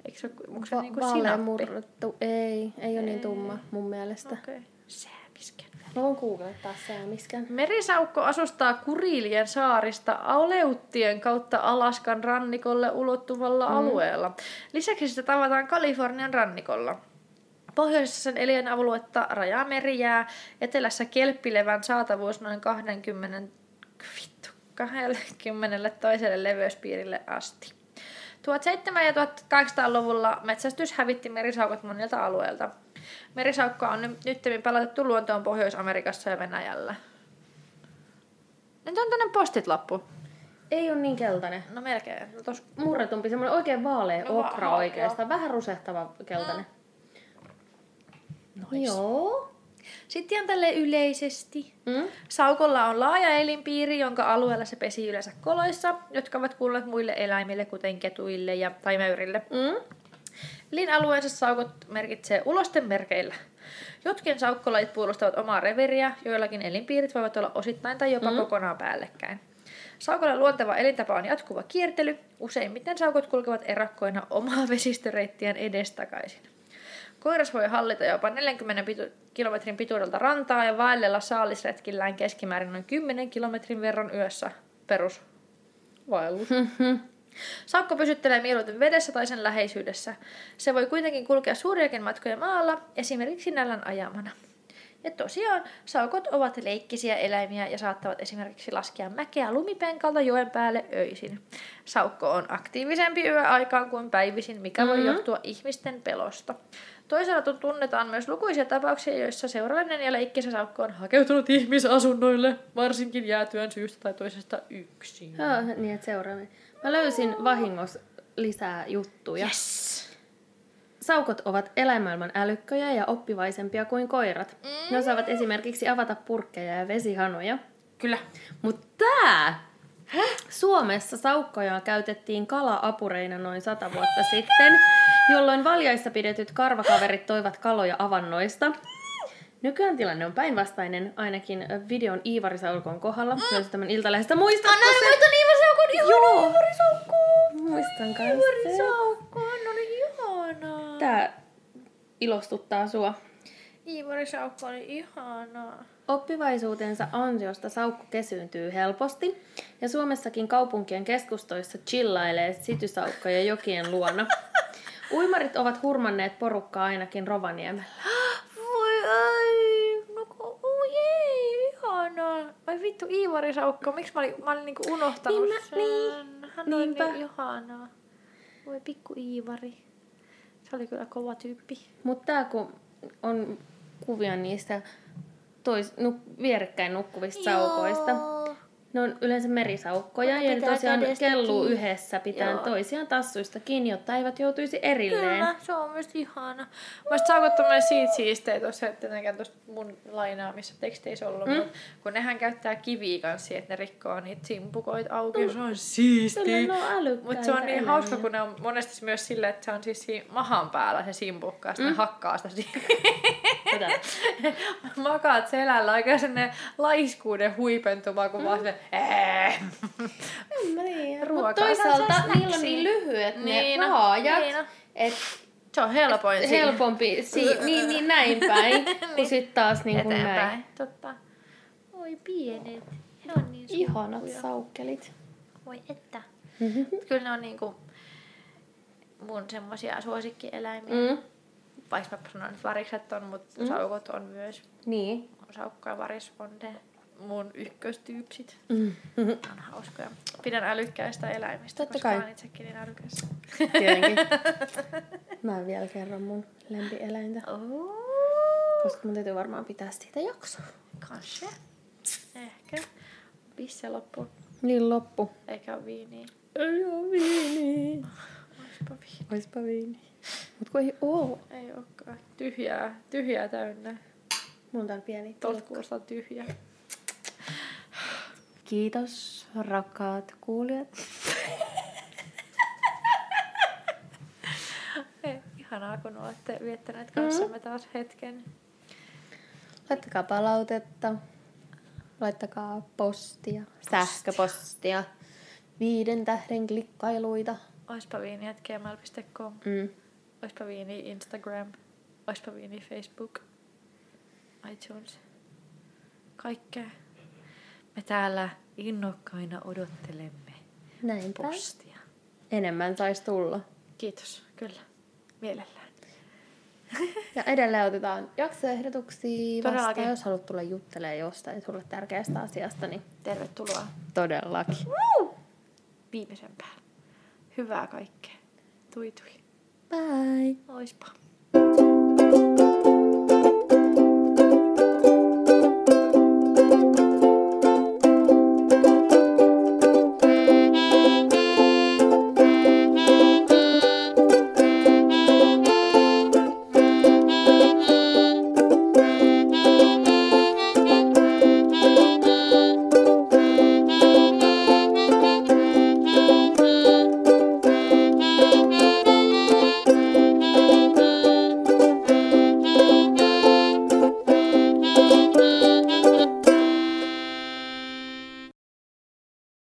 Eikö se onko se Va- niin vaalean sinappi? murrettu. Ei, ei ole niin tumma mun mielestä. Okei. Okay. Säämiskän väri. Mä voin googlettaa säämiskän. Merisaukko asustaa Kurilien saarista Aleuttien kautta Alaskan rannikolle ulottuvalla mm. alueella. Lisäksi sitä tavataan Kalifornian rannikolla. Pohjoisessa sen elinaluetta rajaa merijää, etelässä kelppilevän saatavuus noin 20, vittu, 20 toiselle leveyspiirille asti. 1700- ja 1800-luvulla metsästys hävitti merisaukot monilta alueilta. Merisaukkoa on nyt nyttemmin palautettu luontoon Pohjois-Amerikassa ja Venäjällä. Nyt on tänne postit-lappu. Ei ole niin keltainen. No melkein. No tos... Murretumpi, semmoinen oikein vaalea No, okra va- oikeastaan. Vähän rusehtava keltainen. Nois. Joo. Sitten ihan tälle yleisesti. Mm? Saukolla on laaja elinpiiri, jonka alueella se pesii yleensä koloissa, jotka ovat kuulleet muille eläimille, kuten ketuille ja tai möyrille. Mm? Lin alueensa saukot merkitsee ulosten merkeillä. Jotkin saukkolajit puolustavat omaa reveriä, joillakin elinpiirit voivat olla osittain tai jopa mm. kokonaan päällekkäin. Saukolle luonteva elintapa on jatkuva kiertely. Useimmiten saukot kulkevat erakkoina omaa vesistöreittien edestakaisin. Koiras voi hallita jopa 40 pitu- kilometrin pituudelta rantaa ja vaellella saalisretkillään keskimäärin noin 10 kilometrin verran yössä perus vaellus. Saukko pysyttelee mieluiten vedessä tai sen läheisyydessä. Se voi kuitenkin kulkea suuriakin matkoja maalla, esimerkiksi nälän ajamana. Ja tosiaan, saukot ovat leikkisiä eläimiä ja saattavat esimerkiksi laskea mäkeä lumipenkalta joen päälle öisin. Saukko on aktiivisempi yöaikaan kuin päivisin, mikä voi johtua ihmisten pelosta. Toisaalta tunnetaan myös lukuisia tapauksia, joissa seurallinen ja leikkisä saukko on hakeutunut ihmisasunnoille, varsinkin jäätyön syystä tai toisesta yksin. Joo, niin että seuraaminen. Mä löysin vahingossa lisää juttuja. Yes. Saukot ovat eläinmaailman älykköjä ja oppivaisempia kuin koirat. Mm. Ne osaavat esimerkiksi avata purkkeja ja vesihanoja. Kyllä. Mutta tää! Suomessa saukkoja käytettiin kala-apureina noin sata vuotta sitten, jolloin valjaissa pidetyt karvakaverit toivat kaloja avannoista. Nykyään tilanne on päinvastainen, ainakin videon Iivarisaukon kohdalla. Mm. Löysin tämän iltalehdestä. Muistatko Anna sen? muistan Iivasaukon ihana Joo. Iivarisaukko. Muistan kanssa. Ihanaa. Tää ilostuttaa sua. Iivarisaukko oli ihanaa. Oppivaisuutensa ansiosta saukko kesyyntyy helposti, ja Suomessakin kaupunkien keskustoissa chillailee sitysaukkoja jokien luona. Uimarit ovat hurmanneet porukkaa ainakin Rovaniemellä. Voi ai, no ku- oh jee, ihanaa. Ai vittu, Iivarisaukko, miksi mä olin, mä olin niinku unohtanut Niin mä- sen? niin, Hän niinpä. oli niin ihanaa. Voi pikku Iivari. Se oli kyllä kova tyyppi. Mutta tää kun on kuvia niistä tois, nuk, vierekkäin nukkuvista saukoista. Ne on yleensä merisaukkoja Ne ja ne pitää tosiaan kelluu kiinni. yhdessä pitäen Joo. toisiaan tassuista kiinni, jotta eivät joutuisi erilleen. Kyllä, se on myös ihana. Mä sit saukot on myös siitä siisteä tuossa, että tietenkään tuosta mun lainaamissa teksteissä ollut, mm. mutta kun nehän käyttää kiviä kanssa, että ne rikkoo niitä simpukoita auki, mm. se on siistiä. älykkäitä Mutta se on niin eläimiä. hauska, kun ne on monesti myös silleen, että se on siis siinä mahan päällä se simpukka, mm. ne hakkaa sitä. Makaat selällä oikein sellainen laiskuuden huipentuma, kun mm. vaan se En mä tiedä. Ruoka Mutta on toisaalta niillä on niin lyhyet ne Niin on, raajat, niin että Se on helpoin siinä. helpompi, si- niin, niin näin päin, kun sit taas niin kuin eteenpäin. näin. Totta. Oi pienet. He on niin Ihanat suppuja. saukkelit. Voi että. Kyllä ne on niinku mun semmosia suosikkieläimiä. Mm. Vaikka mä sanon, että varikset on, mutta mm. saukot on myös. Niin. Saukka ja varis on ne mun ykköstyypsit. Mm. On hauskoja. Pidän älykkäistä eläimistä, Totta koska kai. olen itsekin niin älykäs. Tietenkin. Mä vielä kerron mun lempieläintä, Oh. koska mun täytyy varmaan pitää siitä jaksoa. Kanske. Ehkä. Pisse loppu. Niin loppu. Eikä ole viiniä. Ei oo viini. Oispa viini. Oispa viini. Mut kun ei oo. Ei olekaan. Tyhjää. Tyhjää täynnä. Mulla on täällä pieni tilkku. kuulostaa tyhjä. Kiitos rakkaat kuulijat. Ei, ihanaa, kun olette viettäneet kanssamme taas hetken. Laittakaa palautetta. Laittakaa postia. Sähköpostia. Viiden tähden klikkailuita. Oispa viini at gmail.com. Mm. Oispa viini Instagram. Oispa viini Facebook. iTunes. Kaikkea. Me täällä innokkaina odottelemme Näinpä. postia. Enemmän saisi tulla. Kiitos, kyllä. Mielellään. Ja edelleen otetaan jaksoehdotuksia vastaan, Todellakin. jos haluat tulla juttelemaan jostain sulle tärkeästä asiasta, niin Tervetuloa todellakin. viimeisen päälle. Hyvää kaikkea. Tui tui. Bye! Oispa.